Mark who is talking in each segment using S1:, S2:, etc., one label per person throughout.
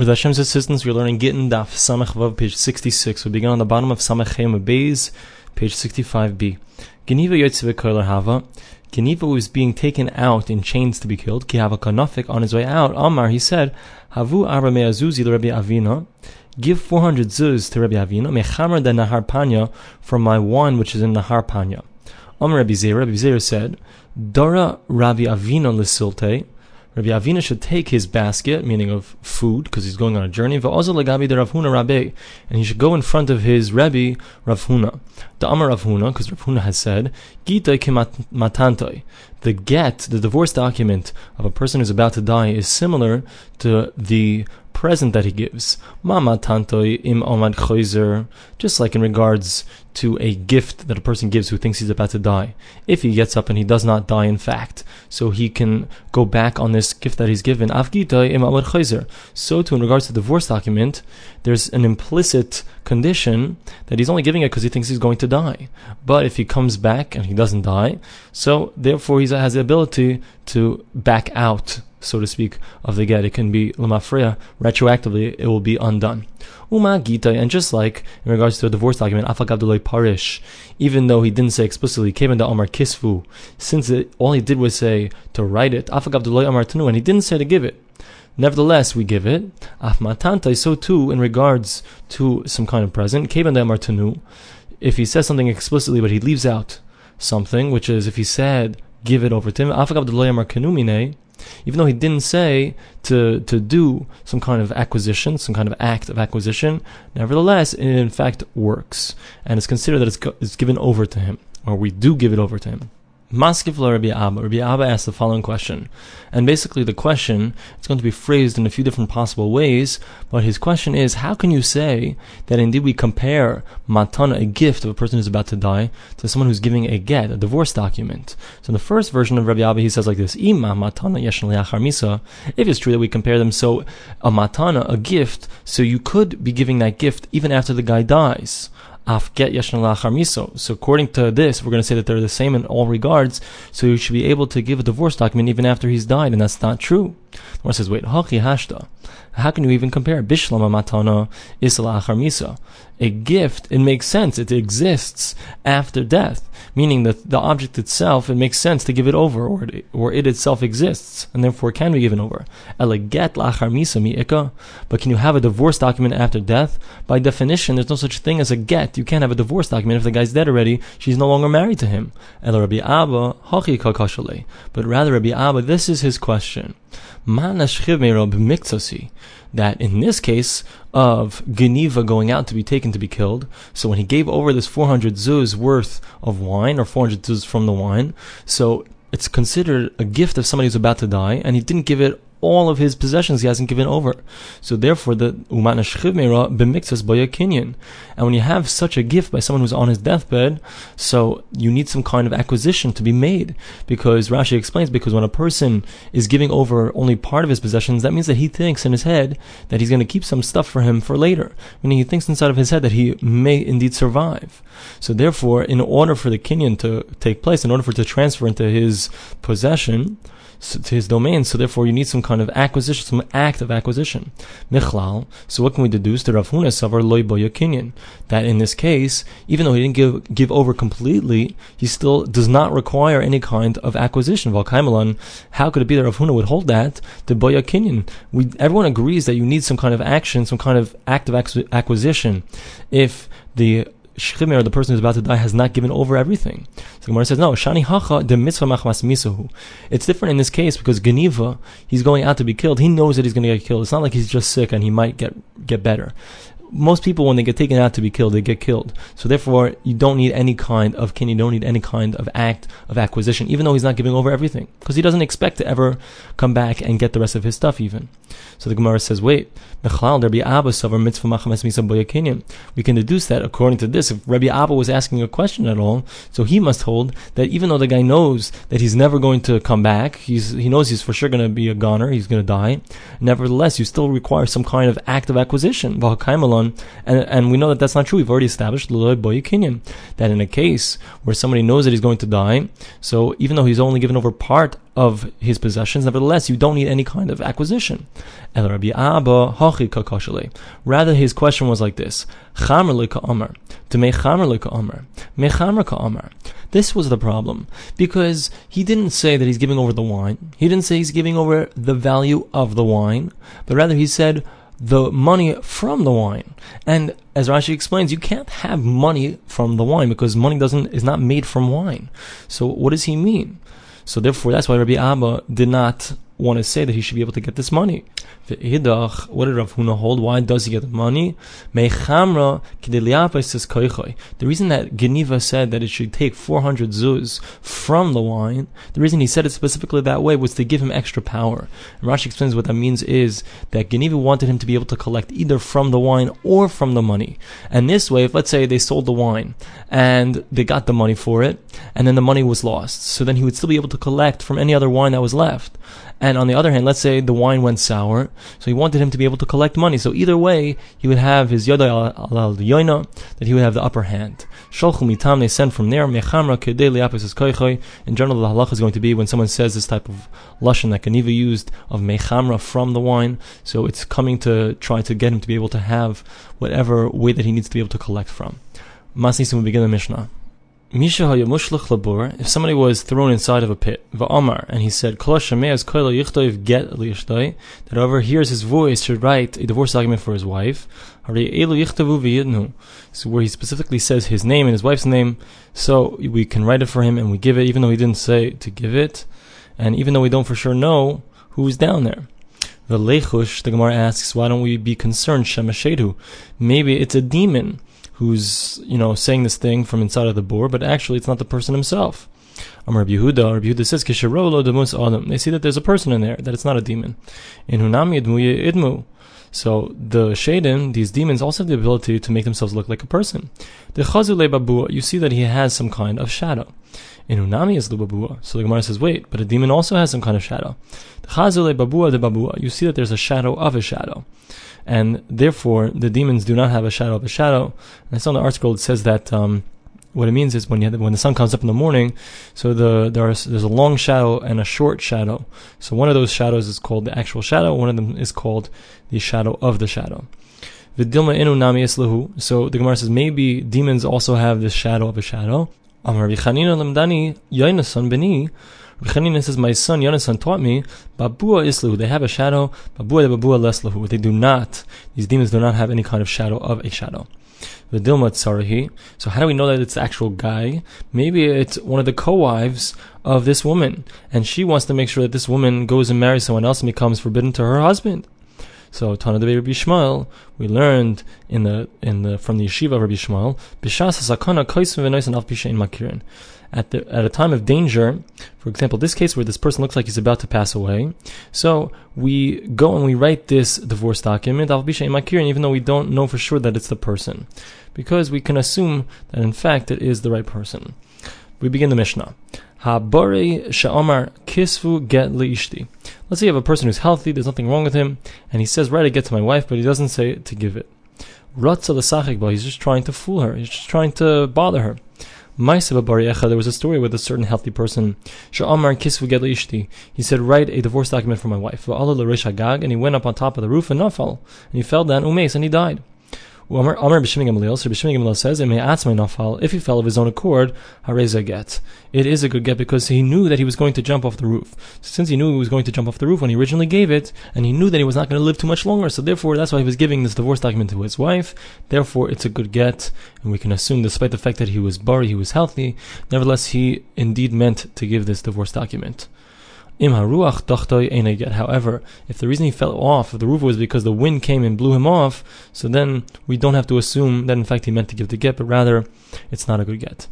S1: With Hashem's assistance, we're learning Gittin Daf Samach Vav, page 66. We begin on the bottom of Samach Chem Beis, page 65b. Geniva Yotzeve Koiler Hava. Geniva was being taken out in chains to be killed. Ki Hava Kanafik, on his way out, Amar, he said, Havu Arba Me'azuzi Rabbi Avina. Give 400 zuz to Rabbi Avina, Mechamer de Nahar Panya, from my wine which is in Nahar Panya. Amar Rabbi Zera, Rabbi Zera said, Dora Rabbi Avina Lesilte. Rabbi Avina should take his basket, meaning of food, because he's going on a journey, and he should go in front of his Rebbe, Rav Huna. The Amar Rav Huna, because Rav Huna has said, The get, the divorce document of a person who's about to die, is similar to the present that he gives. Mama tantoi im just like in regards to a gift that a person gives who thinks he's about to die. If he gets up and he does not die in fact, so he can go back on this gift that he's given. So too in regards to the divorce document, there's an implicit condition that he's only giving it because he thinks he's going to die. But if he comes back and he doesn't die, so therefore he has the ability to back out so to speak, of the get. It can be lemafreya, retroactively, it will be undone. Uma and just like in regards to a divorce document, Afakabdulay Parish, even though he didn't say explicitly, Kevan da Amar Kisfu, since it, all he did was say to write it, Afakabdulay Amar Tanu, and he didn't say to give it. Nevertheless, we give it. Afmatanta, so too in regards to some kind of present, da Amar Tanu, if he says something explicitly but he leaves out something, which is if he said, give it over to him, Afakabdulay Amar Kanumine, even though he didn't say to, to do some kind of acquisition, some kind of act of acquisition, nevertheless, it in fact works. And it's considered that it's, it's given over to him, or we do give it over to him. Maskif Rabbi Abba. Rabbi Abba asked the following question. And basically the question, it's going to be phrased in a few different possible ways, but his question is, how can you say that indeed we compare matana, a gift of a person who's about to die, to someone who's giving a get, a divorce document? So in the first version of Rabbi Abba, he says like this, Ima matana misa. If it's true that we compare them, so a matana, a gift, so you could be giving that gift even after the guy dies afget. So according to this, we're going to say that they're the same in all regards. So you should be able to give a divorce document even after he's died, and that's not true. The one says, wait, hachi hashta. How can you even compare bishlama matana isla misa? A gift, it makes sense. It exists after death, meaning that the object itself, it makes sense to give it over, or it, or it itself exists, and therefore can be given over. Eleget lachar misa. But can you have a divorce document after death? By definition, there's no such thing as a get. You can't have a divorce document if the guy's dead already. She's no longer married to him. El Rabbi Abba hachi But rather, Rabbi Abba, this is his question that in this case of Geniva going out to be taken to be killed, so when he gave over this 400 zuz worth of wine, or 400 zuz from the wine, so it's considered a gift of somebody who's about to die, and he didn't give it all of his possessions he hasn't given over. So therefore, the umana shchivmeira b'miktzas boya kinyan. And when you have such a gift by someone who's on his deathbed, so you need some kind of acquisition to be made. Because Rashi explains, because when a person is giving over only part of his possessions, that means that he thinks in his head that he's going to keep some stuff for him for later. Meaning he thinks inside of his head that he may indeed survive. So therefore, in order for the kinyan to take place, in order for it to transfer into his possession, to his domain. So therefore, you need some kind of acquisition, some act of acquisition. Michlal. So what can we deduce? The Rav Huna Savar loy kinyan. That in this case, even though he didn't give give over completely, he still does not require any kind of acquisition. Valkaimalan. How could it be that Rav Huna would hold that the boya kinyan? We everyone agrees that you need some kind of action, some kind of act of acquisition. If the Shchimer, the person who's about to die, has not given over everything. So Gemara says, no, Shani Hacha de mitzvah machmas misahu. It's different in this case because Geniva, he's going out to be killed. He knows that he's going to get killed. It's not like he's just sick and he might get get better most people when they get taken out to be killed, they get killed. So therefore, you don't need any kind of kin, you don't need any kind of act of acquisition, even though he's not giving over everything, because he doesn't expect to ever come back and get the rest of his stuff even. So the Gemara says, wait, we can deduce that according to this, if Rabbi Abba was asking a question at all, so he must hold that even though the guy knows that he's never going to come back, he's, he knows he's for sure going to be a goner, he's going to die, nevertheless, you still require some kind of act of acquisition and, and we know that that's not true. We've already established that in a case where somebody knows that he's going to die, so even though he's only given over part of his possessions. Nevertheless, you don't need any kind of acquisition. Rather, his question was like this: This was the problem because he didn't say that he's giving over the wine. He didn't say he's giving over the value of the wine, but rather he said the money from the wine. And as Rashi explains, you can't have money from the wine because money doesn't is not made from wine. So what does he mean? So therefore, that's why Rabbi Abba did not want to say that he should be able to get this money. What did Rav Huna hold? Why does he get the money? The reason that Geniva said that it should take 400 zuz from the wine, the reason he said it specifically that way was to give him extra power. And Rashi explains what that means is that Geniva wanted him to be able to collect either from the wine or from the money. And this way, if let's say they sold the wine and they got the money for it, and then the money was lost, so then he would still be able to collect from any other wine that was left. And on the other hand, let's say the wine went sour, so he wanted him to be able to collect money. So either way, he would have his yoda al yoina, that he would have the upper hand. Sholchu mitam, they send from there, mechamra kedei liapis In general, the halach is going to be when someone says this type of lashon that Geniva used of mechamra from the wine, so it's coming to try to get him to be able to have whatever way that he needs to be able to collect from. Masnisim will begin the Mishnah. If somebody was thrown inside of a pit, and he said, that whoever hears his voice should write a divorce document for his wife. So where he specifically says his name and his wife's name, so we can write it for him and we give it, even though he didn't say to give it, and even though we don't for sure know who's down there. The Lechush, the Gemara asks, why don't we be concerned? Maybe it's a demon who's you know saying this thing from inside of the bore, but actually it's not the person himself. Amar Yehuda, Rabbi Yehuda says, "Kisharolo demus adam." They see that there's a person in there, that it's not a demon. In hunami idmuye idmu. So the shadim, these demons, also have the ability to make themselves look like a person. The chazule babua, you see that he has some kind of shadow. In unami is the babua. So the Gemara says, wait, but a demon also has some kind of shadow. The chazule babua de babua, you see that there's a shadow of a shadow and therefore the demons do not have a shadow of a shadow. And I saw in the article it says that um, what it means is when you when the sun comes up in the morning, so the there's there's a long shadow and a short shadow. So one of those shadows is called the actual shadow. One of them is called the shadow of the shadow. Vidilma inu nami islahu. So the Gemara says maybe demons also have this shadow of a shadow. Amar. Chanina says, My son Yonasan taught me, Babua Islahu, they have a shadow, Babua de Babua Leslahu. They do not, these demons do not have any kind of shadow of a shadow. Vidilma Tsarahi. So how do we know that it's the actual guy? Maybe it's one of the co-wives of this woman, and she wants to make sure that this woman goes and marries someone else and becomes forbidden to her husband. So Tana de Rabbi Shmuel, we learned in the in the from the yeshiva of Rabbi Shmuel, Bishas Sakana Kaisim Venois Al Pishain Makirin at the at a time of danger, for example, this case where this person looks like he's about to pass away, so we go and we write this divorce document, even though we don't know for sure that it's the person, because we can assume that in fact it is the right person. We begin the Mishnah. Habare sha'amar kisvu get liishti. Let's say you have a person who's healthy, there's nothing wrong with him, and he says, right, I get to my wife, but he doesn't say to give it. Ratza l'sachik he's just trying to fool her, he's just trying to bother her there was a story with a certain healthy person. He said, Write a divorce document for my wife. And he went up on top of the roof and fell. And he fell down, umes, and he died. Amr B'Shimon Gamaliel, so B'Shimon Gamaliel says, if he fell of his own accord, hareza get. It is a good get because he knew that he was going to jump off the roof. Since he knew he was going to jump off the roof when he originally gave it, and he knew that he was not going to live too much longer, so therefore that's why he was giving this divorce document to his wife. Therefore, it's a good get, and we can assume, despite the fact that he was bari, he was healthy, nevertheless he indeed meant to give this divorce document. However, if the reason he fell off the roof was because the wind came and blew him off, so then we don't have to assume that in fact he meant to give the get, but rather it's not a good get.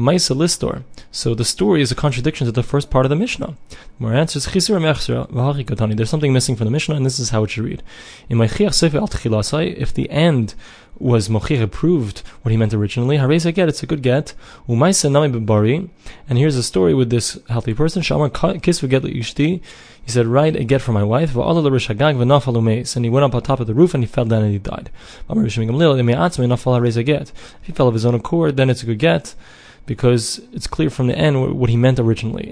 S1: Maisa Listor. So the story is a contradiction to the first part of the Mishnah. Where answers There's something missing from the Mishnah, and this is how it should read. If the end was Mochir proved what he meant originally, Hareza get, it's a good get. Umaisa Nami Bari, and here's a story with this healthy person. He said, Write a get for my wife. And he went up on top of the roof and he fell down and he died. If he fell of his own accord, then it's a good get because it's clear from the end what he meant originally.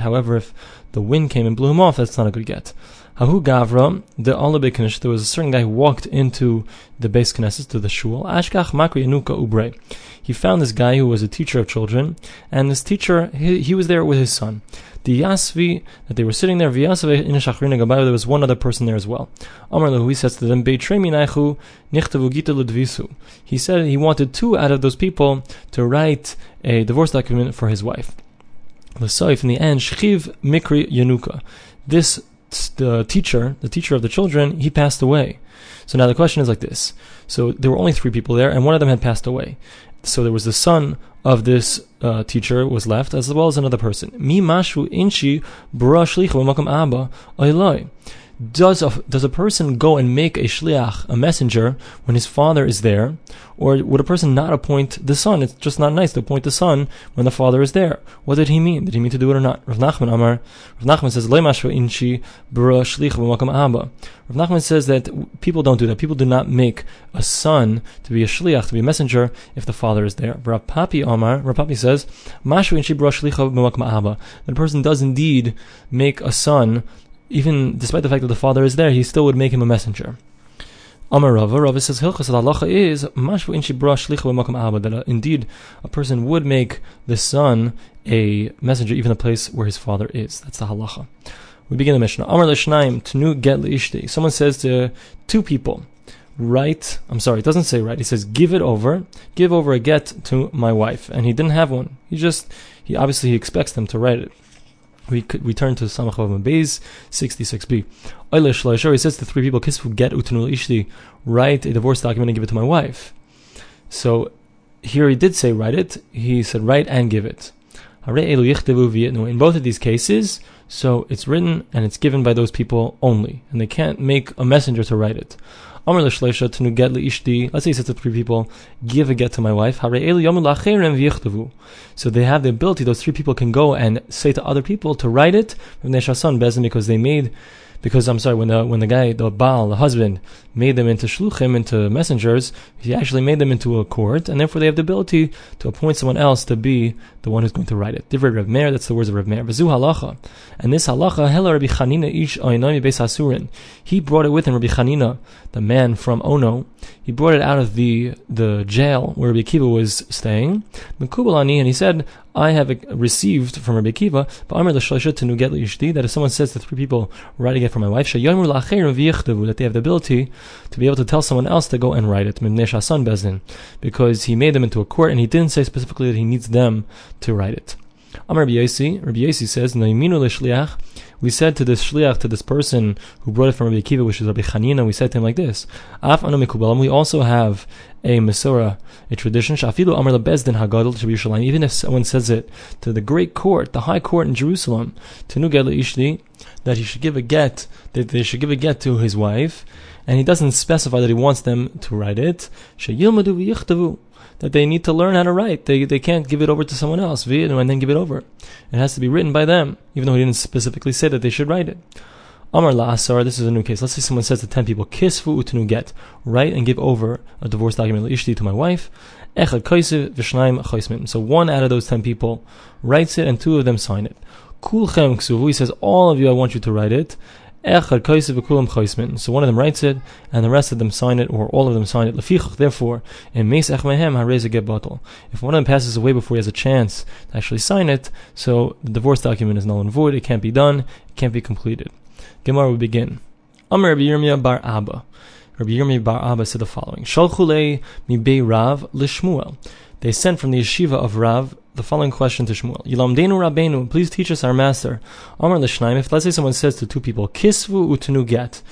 S1: However, if the wind came and blew him off, that's not a good get. Hahu Gavra, the Alabe Knish, there was a certain guy who walked into the base Knesset, to the shul. Ashkach Makri Yanuka Ubre. He found this guy who was a teacher of children, and this teacher, he, he was there with his son. The Yasvi, that they were sitting there, Vyasve in Shachrina Gabayo, there was one other person there as well. Amar Lahu, he says to them, Beitremi Nichtavu Gita Ludvisu. He said he wanted two out of those people to write a divorce document for his wife. L'saif, in the end, Shchiv Mikri Yanuka. This the teacher, the teacher of the children, he passed away. So now the question is like this. So there were only three people there, and one of them had passed away. So there was the son of this uh, teacher was left, as well as another person. Mi mashu inchi abba does a, does a person go and make a shliach, a messenger, when his father is there? Or would a person not appoint the son? It's just not nice to appoint the son when the father is there. What did he mean? Did he mean to do it or not? Rav Nachman Amar, Rav Nachman says, inchi shlich abba. Rav Nachman says that people don't do that. People do not make a son to be a shliach, to be a messenger, if the father is there. Rav Papi Amar, Rav Papi says, mashu inchi bra shlich abba. That a person does indeed make a son even despite the fact that the father is there, he still would make him a messenger. Amar Rava, Rava says Hilchas halacha is mashvu in shibra abba that uh, indeed a person would make the son a messenger even the place where his father is. That's the halacha. We begin the Mishnah. Amar l'shnaim tenu get leishti. Someone says to two people, write. I'm sorry, it doesn't say right. He says give it over, give over a get to my wife, and he didn't have one. He just he obviously he expects them to write it we could return to Samach Vav Beis 66b. Oile Shloisher, he says to three people, Kisfu get utunul ishti, write a divorce document and give it to my wife. So here he did say write it, he said write and give it. In both of these cases, so it's written and it's given by those people only, and they can't make a messenger to write it. Amr l'shleisha to get ishti. Let's say he says to three people, give a get to my wife. So they have the ability. Those three people can go and say to other people to write it because they made because I'm sorry, when the when the guy, the Baal, the husband, made them into shluchim, into messengers, he actually made them into a court, and therefore they have the ability to appoint someone else to be the one who's going to write it. Divrei Rav Meir, that's the words of Rav Meir. V'zu halacha, and this halacha, hela Rabbi Chanina ish oinami beis hasurin. He brought it with him, Rabbi Chanina, the man from Ono. He brought it out of the the jail where Rabbi Kiva was staying. Mekubal ani, and he said, I have received from Rabbi Kiva, that if someone says to three people, writing it for my wife, that they have the ability to be able to tell someone else to go and write it, because he made them into a court and he didn't say specifically that he needs them to write it. Amar Rabbi Yosi, Rabbi Yosi says, we said to this shliach, to this person who brought it from Rabbi Akiva, which is Rabbi Chanina, we said to him like this: Af anu we also have a Masorah, a tradition. Shafilu Amar lebezdin hagadol Yerushalayim. Even if someone says it to the great court, the high court in Jerusalem, to Nugel Ishli, that he should give a get, that they should give a get to his wife, and he doesn't specify that he wants them to write it. Sheyilmadu v'yichtavu that they need to learn how to write. They, they can't give it over to someone else, and then give it over. It has to be written by them, even though he didn't specifically say that they should write it. Amar La'asar, this is a new case. Let's say someone says to 10 people, Kisfu utnu get, write and give over a divorce document ishti to my wife. Echad kaisiv v'shnaim chaismim. So one out of those 10 people writes it and two of them sign it. Kulchem ksuvu, he says, all of you, I want you to write it. So one of them writes it, and the rest of them sign it, or all of them sign it. Therefore, in Meis Ech If one of them passes away before he has a chance to actually sign it, so the divorce document is null and void. It can't be done. It can't be completed. Gemara would begin. Amar Rabbi Yirmiyah bar Abba. Rabbi Yirmiyah bar Abba said the following: Shalchulei mi Rav lishmuel. They sent from the yeshiva of Rav the following question to Shmuel. Yilamdenu Rabbeinu, please teach us our master. Amar l'shnaim, if let's say someone says to two people, Kisvu utenu get,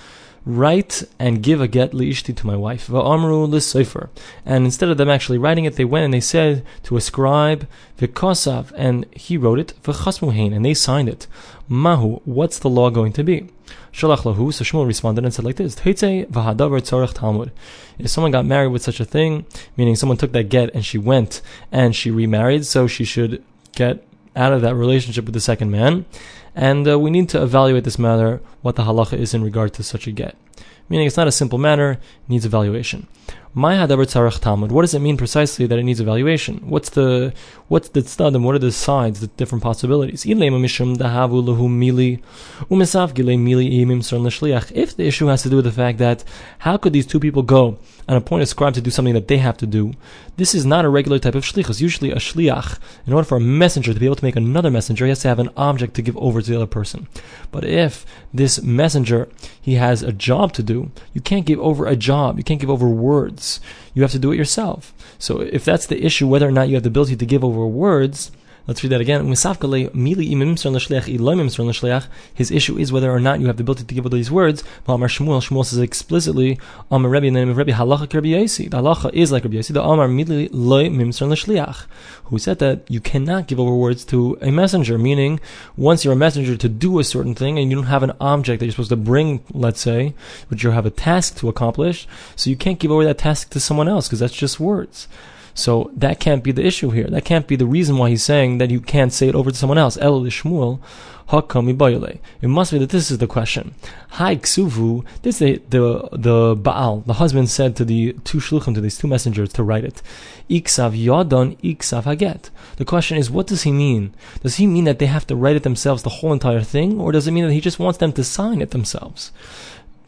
S1: write and give a get liishti to my wife. Va'amru l'sefer. And instead of them actually writing it, they went and they said to a scribe, v'kosav, and he wrote it, v'chasmuhein, and they signed it. Mahu, what's the law going to be? Shalach lahu, so Shmuel responded and said like this, Teitze v'hadavar tzorech Talmud. If someone got married with such a thing, meaning someone took that get and she went and she remarried, so she should get out of that relationship with the second man. And uh, we need to evaluate this matter, what the halacha is in regard to such a get. Meaning it's not a simple matter, needs evaluation. Talmud. What does it mean precisely that it needs evaluation? What's the what's the stadim? What are the sides, the different possibilities? If the issue has to do with the fact that how could these two people go and appoint a scribe to do something that they have to do, this is not a regular type of shlichus. Usually, a shliach, in order for a messenger to be able to make another messenger, he has to have an object to give over to the other person. But if this messenger he has a job to do, you can't give over a job. You can't give over words. You have to do it yourself. So if that's the issue, whether or not you have the ability to give over words, Let's read that again. His issue is whether or not you have the ability to give all these words. Amar Shmuel, Shmuel says explicitly, Amar Rebbe, in the name of Rebbe, halacha Rebbe Yosi. The halacha is like Rebbe Yosi. The Amar Midli loy mimsar l'shliach, who said that you cannot give over words to a messenger, meaning once you're a messenger to do a certain thing and you don't have an object that you're supposed to bring, let's say, but you have a task to accomplish, so you can't give over that task to someone else because that's just words. So that can't be the issue here. That can't be the reason why he's saying that you can't say it over to someone else. El Shmuel, It must be that this is the question. Hi ksuvu. This is the, the the Baal, the husband said to the two shluchim, to these two messengers, to write it. Iksav yadon, iksav haget. The question is, what does he mean? Does he mean that they have to write it themselves, the whole entire thing, or does it mean that he just wants them to sign it themselves?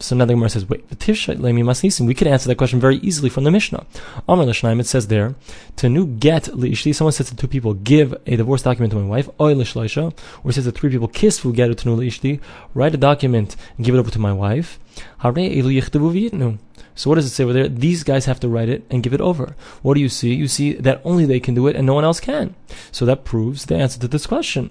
S1: So now the Gemara says, wait, we could answer that question very easily from the Mishnah. Amr Lashnaim, it says there, to new get liishti, someone says to two people, give a divorce document to my wife, oy lishloisha, or says that three people kiss fu get to liishti, write a document and give it over to my wife. Haray ilichtuvin. So what does it say over there? These guys have to write it and give it over. What do you see? You see that only they can do it and no one else can. So that proves the answer to this question.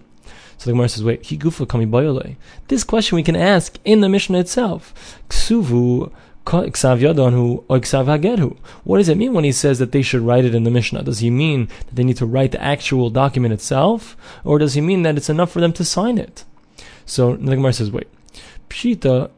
S1: So the Gemara says, wait, kami. This question we can ask in the Mishnah itself. Ksuvu what does it mean when he says that they should write it in the Mishnah? Does he mean that they need to write the actual document itself? Or does he mean that it's enough for them to sign it? So the Gemara says, wait. Pshita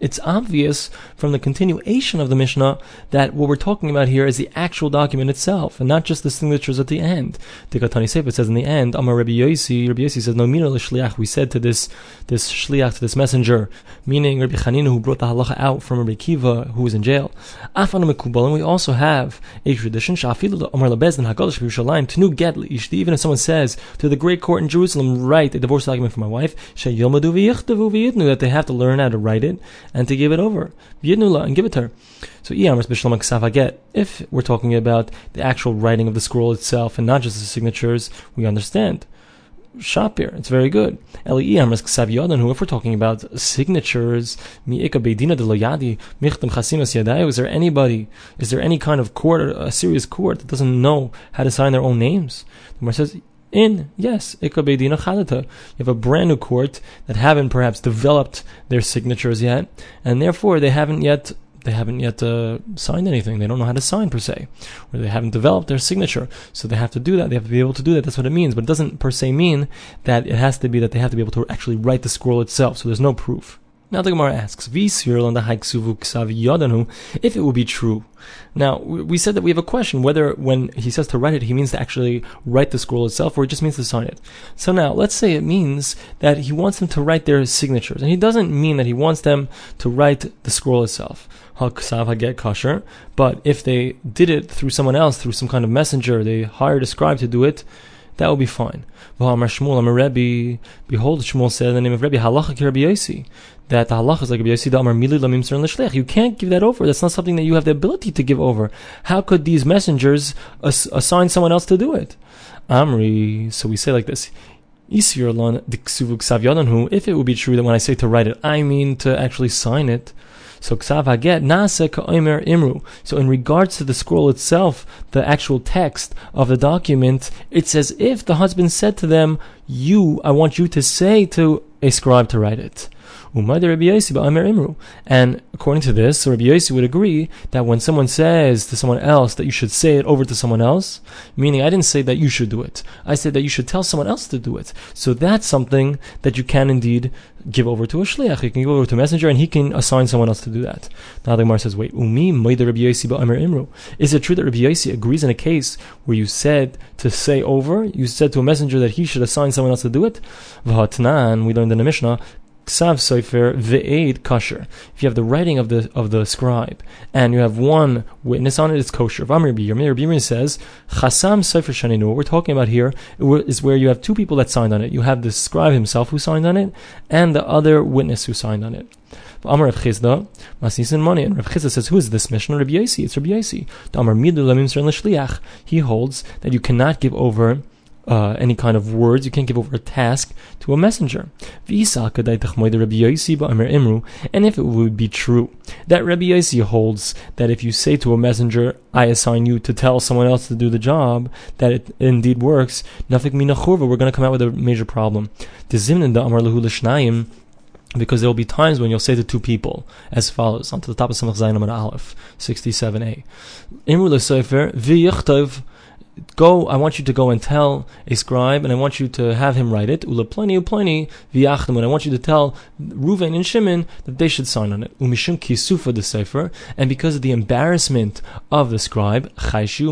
S1: it's obvious from the continuation of the Mishnah that what we're talking about here is the actual document itself, and not just the signatures at the end. The Katani Sefer says in the end, Amar Rabbi Yosi, Rabbi Yosi says, No mina shliach. We said to this this shliach, to this messenger, meaning Rabbi Chanina, who brought the halacha out from Rabbi Kiva, who was in jail. Afan and we also have a tradition, Shafilu Amar Labezdin Hagalish Yerushalayim, Tenu get. Even if someone says to the great court in Jerusalem, write a divorce document for my wife, that they have to learn how to write it and to give it over. Yidnula and give it to her. So I'm slomaksafaget, if we're talking about the actual writing of the scroll itself and not just the signatures, we understand. Shapir, it's very good. El Iamrisk Savyodan, who if we're talking about signatures, is there anybody, is there any kind of court, a serious court that doesn't know how to sign their own names? The Gemara says, in, yes, Ikabedina Chalata. You have a brand new court that haven't perhaps developed their signatures yet, and therefore they haven't yet they haven't yet uh, signed anything. They don't know how to sign per se, or they haven't developed their signature. So they have to do that. They have to be able to do that. That's what it means. But it doesn't per se mean that it has to be that they have to be able to actually write the scroll itself. So there's no proof. Now the Gemara asks, if it will be true. Now, we said that we have a question whether when he says to write it, he means to actually write the scroll itself or it just means to sign it. So now, let's say it means that he wants them to write their signatures. And he doesn't mean that he wants them to write the scroll itself. Haksav Haget Kasher, But if they did it through someone else, through some kind of messenger, they hired a scribe to do it, that will be fine. Behold, Shmuel said in the name of Rebbe, that the halacha is like. You can't give that over. That's not something that you have the ability to give over. How could these messengers ass- assign someone else to do it? Amri, so we say like this. If it would be true that when I say to write it, I mean to actually sign it, so imru. So in regards to the scroll itself, the actual text of the document, it's as if the husband said to them, "You, I want you to say to a scribe to write it." And according to this, Rabbi Yossi would agree that when someone says to someone else that you should say it over to someone else, meaning I didn't say that you should do it, I said that you should tell someone else to do it. So that's something that you can indeed give over to a shliach. You can give over to a messenger, and he can assign someone else to do that. Now the Gemara says, "Wait, umi Rabbi Yossi imru." Is it true that Rabbi Yossi agrees in a case where you said to say over, you said to a messenger that he should assign someone else to do it? V'hatnan, we learned in the Mishnah, ksav sofer ve'ed kosher. If you have the writing of the of the scribe and you have one witness on it, it's kosher. Rabbi Yirmiyah says chasam sofer shaninu. What we're talking about here is where you have two people that signed on it. You have the scribe himself who signed on it, and the other witness who signed on it. Amar Rav Chisda, Masisin money, and Rav Chisda says, "Who is this Mishnah? Rabbi Yosi. It's Rabbi Yosi. Amar Midu Lamim He holds that you cannot give over uh, any kind of words. You can't give over a task to a messenger. And if it would be true that Rabbi Yossi holds that if you say to a messenger, I assign you to tell someone else to do the job, that it indeed works, we're going to come out with a major problem. Because there will be times when you'll say to two people as follows, onto the top of some Samach Zayin Aleph, 67a. Imru go, I want you to go and tell a scribe, and I want you to have him write it. Ula pleni upleni v'yachdim, and I want you to tell Ruvain and Shimon that they should sign on it. Umishum kisufa the sefer, and because of the embarrassment of the scribe, chayshu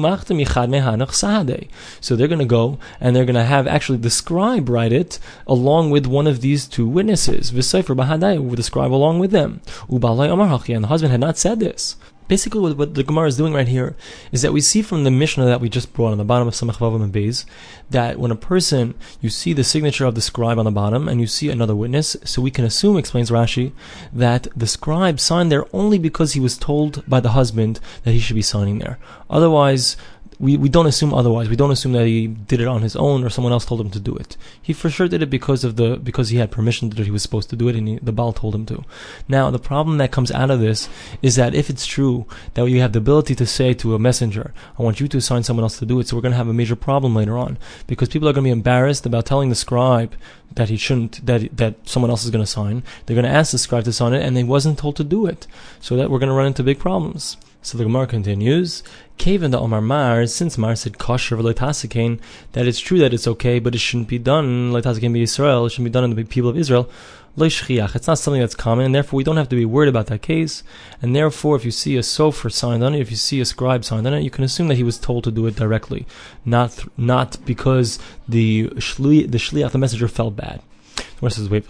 S1: sahade. So they're going to go and they're going to have actually the scribe write it along with one of these two witnesses. V'sefer bahadai with the scribe along with them. Ubalai amar and the husband had not said this basically what, what, the Gemara is doing right here is that we see from the Mishnah that we just brought on the bottom of Samach Vavam and Beis that when a person you see the signature of the scribe on the bottom and you see another witness, so we can assume, explains Rashi, that the scribe signed there only because he was told by the husband that he should be signing there. Otherwise, we, we don't assume otherwise. We don't assume that he did it on his own or someone else told him to do it. He for sure did it because of the because he had permission that he was supposed to do it and he, the Baal told him to. Now the problem that comes out of this is that if it's true that you have the ability to say to a messenger, "I want you to assign someone else to do it," so we're going to have a major problem later on because people are going to be embarrassed about telling the scribe that he shouldn't that that someone else is going to sign. They're going to ask the scribe to sign it, and they wasn't told to do it, so that we're going to run into big problems. So the Gemara continues, Kaven the Omar Mar, since Mar said kosher letasikain, that it's true that it's okay, but it shouldn't be done letasikain be Israel, it shouldn't be done in the people of Israel. It's not something that's common, and therefore we don't have to be worried about that case. And therefore, if you see a sofer signed on it, if you see a scribe signed on it, you can assume that he was told to do it directly, not not because the shli, the shliach, the messenger, felt bad. Gemara says, "Wait,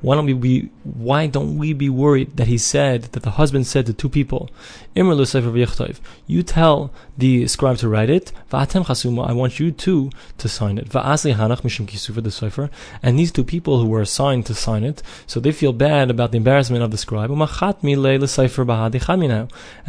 S1: why don't we be why don't we be worried that he said that the husband said to two people, you tell the scribe to write it, I want you too to sign it. And these two people who were assigned to sign it, so they feel bad about the embarrassment of the scribe. And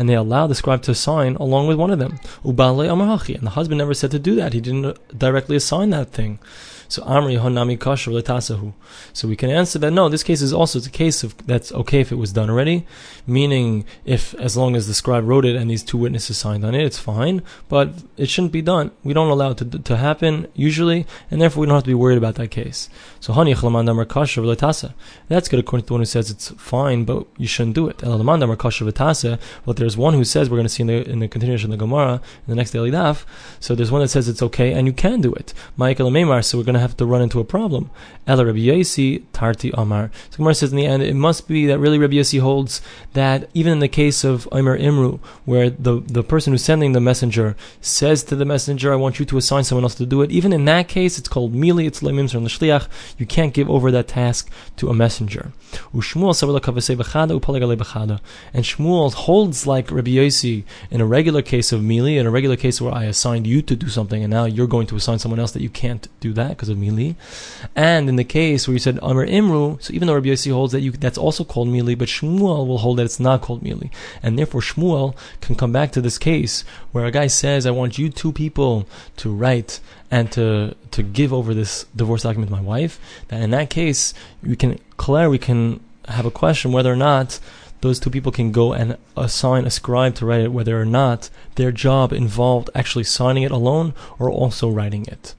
S1: they allow the scribe to sign along with one of them. And the husband never said to do that. He didn't directly assign that thing. So Amri Honami Kasher Letasahu. So we can answer that no, this case is also it's a case of that's okay if it was done already, meaning if as long as the scribe wrote it and these two witnesses signed on it, it's fine. But it shouldn't be done. We don't allow it to, to happen usually, and therefore we don't have to be worried about that case. So Hani Kasher Letasa. That's good according to the one who says it's fine, but you shouldn't do it. But there's one who says we're going to see in the in the continuation of the Gemara in the next daily daf. So there's one that says it's okay and you can do it. So we're going to have to run into a problem. Ella Rabbi Tarti Amar. So Gemara says in the end, it must be that really Rabbi Yossi holds that even in the case of Omer Imru, where the, the person who's sending the messenger says to the messenger, I want you to assign someone else to do it, even in that case, it's called Mili, it's Lemim or L'Shliach, you can't give over that task to a messenger. And Shmuel holds like Rabbi Yossi in a regular case of Mili, in a regular case where I assigned you to do something and now you're going to assign someone else that you can't do that because of Mili. And in the case where you said Amr Imru, so even though Rabbi Yossi holds that you, that's also called Mili, but Shmuel will hold that it's not called Mili. And therefore Shmuel can come back to this case where a guy says, I want you two people to write and to to give over this divorce document to my wife, that in that case we can Claire we can have a question whether or not those two people can go and assign a scribe to write it, whether or not their job involved actually signing it alone or also writing it.